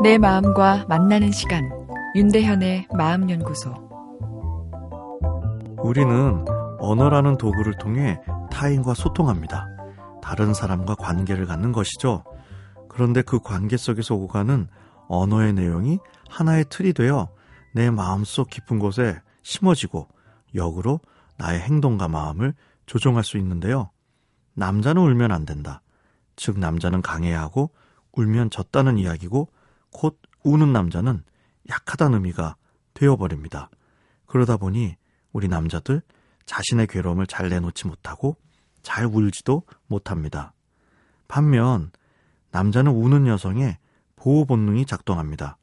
내 마음과 만나는 시간 윤대현의 마음연구소 우리는 언어라는 도구를 통해 타인과 소통합니다. 다른 사람과 관계를 갖는 것이죠. 그런데 그 관계 속에서 오가는 언어의 내용이 하나의 틀이 되어 내 마음속 깊은 곳에 심어지고 역으로 나의 행동과 마음을 조종할 수 있는데요. 남자는 울면 안 된다. 즉 남자는 강해야 하고 울면 졌다는 이야기고 곧 우는 남자는 약하다는 의미가 되어버립니다. 그러다 보니 우리 남자들 자신의 괴로움을 잘 내놓지 못하고 잘 울지도 못합니다. 반면 남자는 우는 여성의 보호 본능이 작동합니다.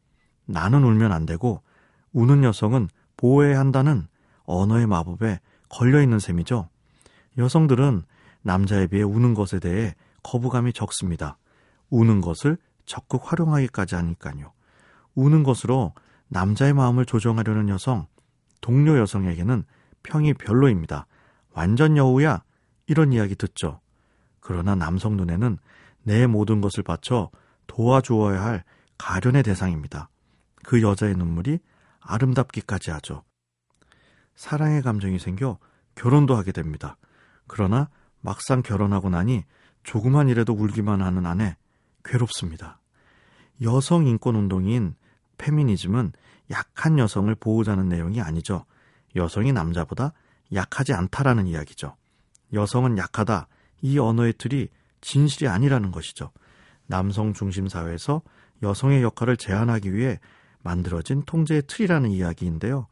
나는 울면 안 되고 우는 여성은 보호해야 한다는 언어의 마법에 걸려 있는 셈이죠. 여성들은 남자에 비해 우는 것에 대해 거부감이 적습니다. 우는 것을 적극 활용하기까지 하니까요. 우는 것으로 남자의 마음을 조정하려는 여성, 동료 여성에게는 평이 별로입니다. 완전 여우야? 이런 이야기 듣죠. 그러나 남성 눈에는 내 모든 것을 바쳐 도와주어야 할 가련의 대상입니다. 그 여자의 눈물이 아름답기까지 하죠. 사랑의 감정이 생겨 결혼도 하게 됩니다. 그러나 막상 결혼하고 나니 조그만 일에도 울기만 하는 아내 괴롭습니다. 여성 인권 운동인 페미니즘은 약한 여성을 보호자는 내용이 아니죠. 여성이 남자보다 약하지 않다라는 이야기죠. 여성은 약하다. 이 언어의 틀이 진실이 아니라는 것이죠. 남성 중심 사회에서 여성의 역할을 제한하기 위해 만들어진 통제의 틀이라는 이야기인데요.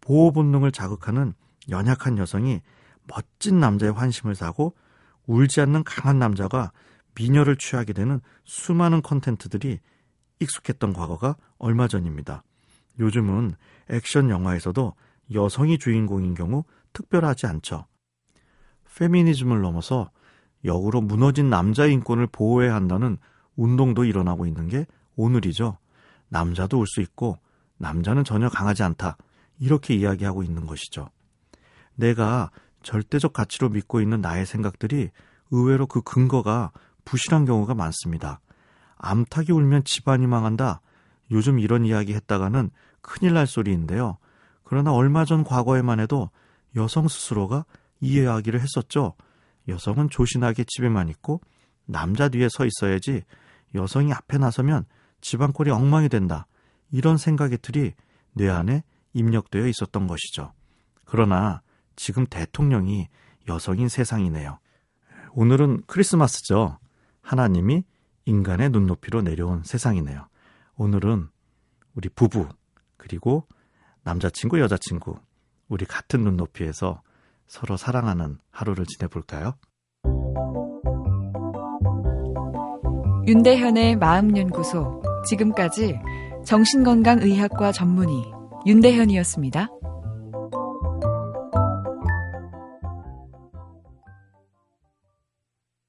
보호 본능을 자극하는 연약한 여성이 멋진 남자의 환심을 사고 울지 않는 강한 남자가 미녀를 취하게 되는 수많은 컨텐츠들이 익숙했던 과거가 얼마 전입니다. 요즘은 액션 영화에서도 여성이 주인공인 경우 특별하지 않죠. 페미니즘을 넘어서 역으로 무너진 남자 인권을 보호해야 한다는 운동도 일어나고 있는 게 오늘이죠. 남자도 울수 있고 남자는 전혀 강하지 않다. 이렇게 이야기하고 있는 것이죠. 내가 절대적 가치로 믿고 있는 나의 생각들이 의외로 그 근거가 부실한 경우가 많습니다. 암탉이 울면 집안이 망한다. 요즘 이런 이야기 했다가는 큰일 날 소리인데요. 그러나 얼마 전 과거에만 해도 여성 스스로가 이 이야기를 했었죠. 여성은 조신하게 집에만 있고 남자 뒤에 서 있어야지 여성이 앞에 나서면 집안 꼴이 엉망이 된다. 이런 생각의 틀이 뇌 안에 입력되어 있었던 것이죠. 그러나 지금 대통령이 여성인 세상이네요. 오늘은 크리스마스죠. 하나님이 인간의 눈높이로 내려온 세상이네요. 오늘은 우리 부부, 그리고 남자친구, 여자친구, 우리 같은 눈높이에서 서로 사랑하는 하루를 지내볼까요? 윤대현의 마음연구소. 지금까지 정신건강의학과 전문의 윤대현이었습니다.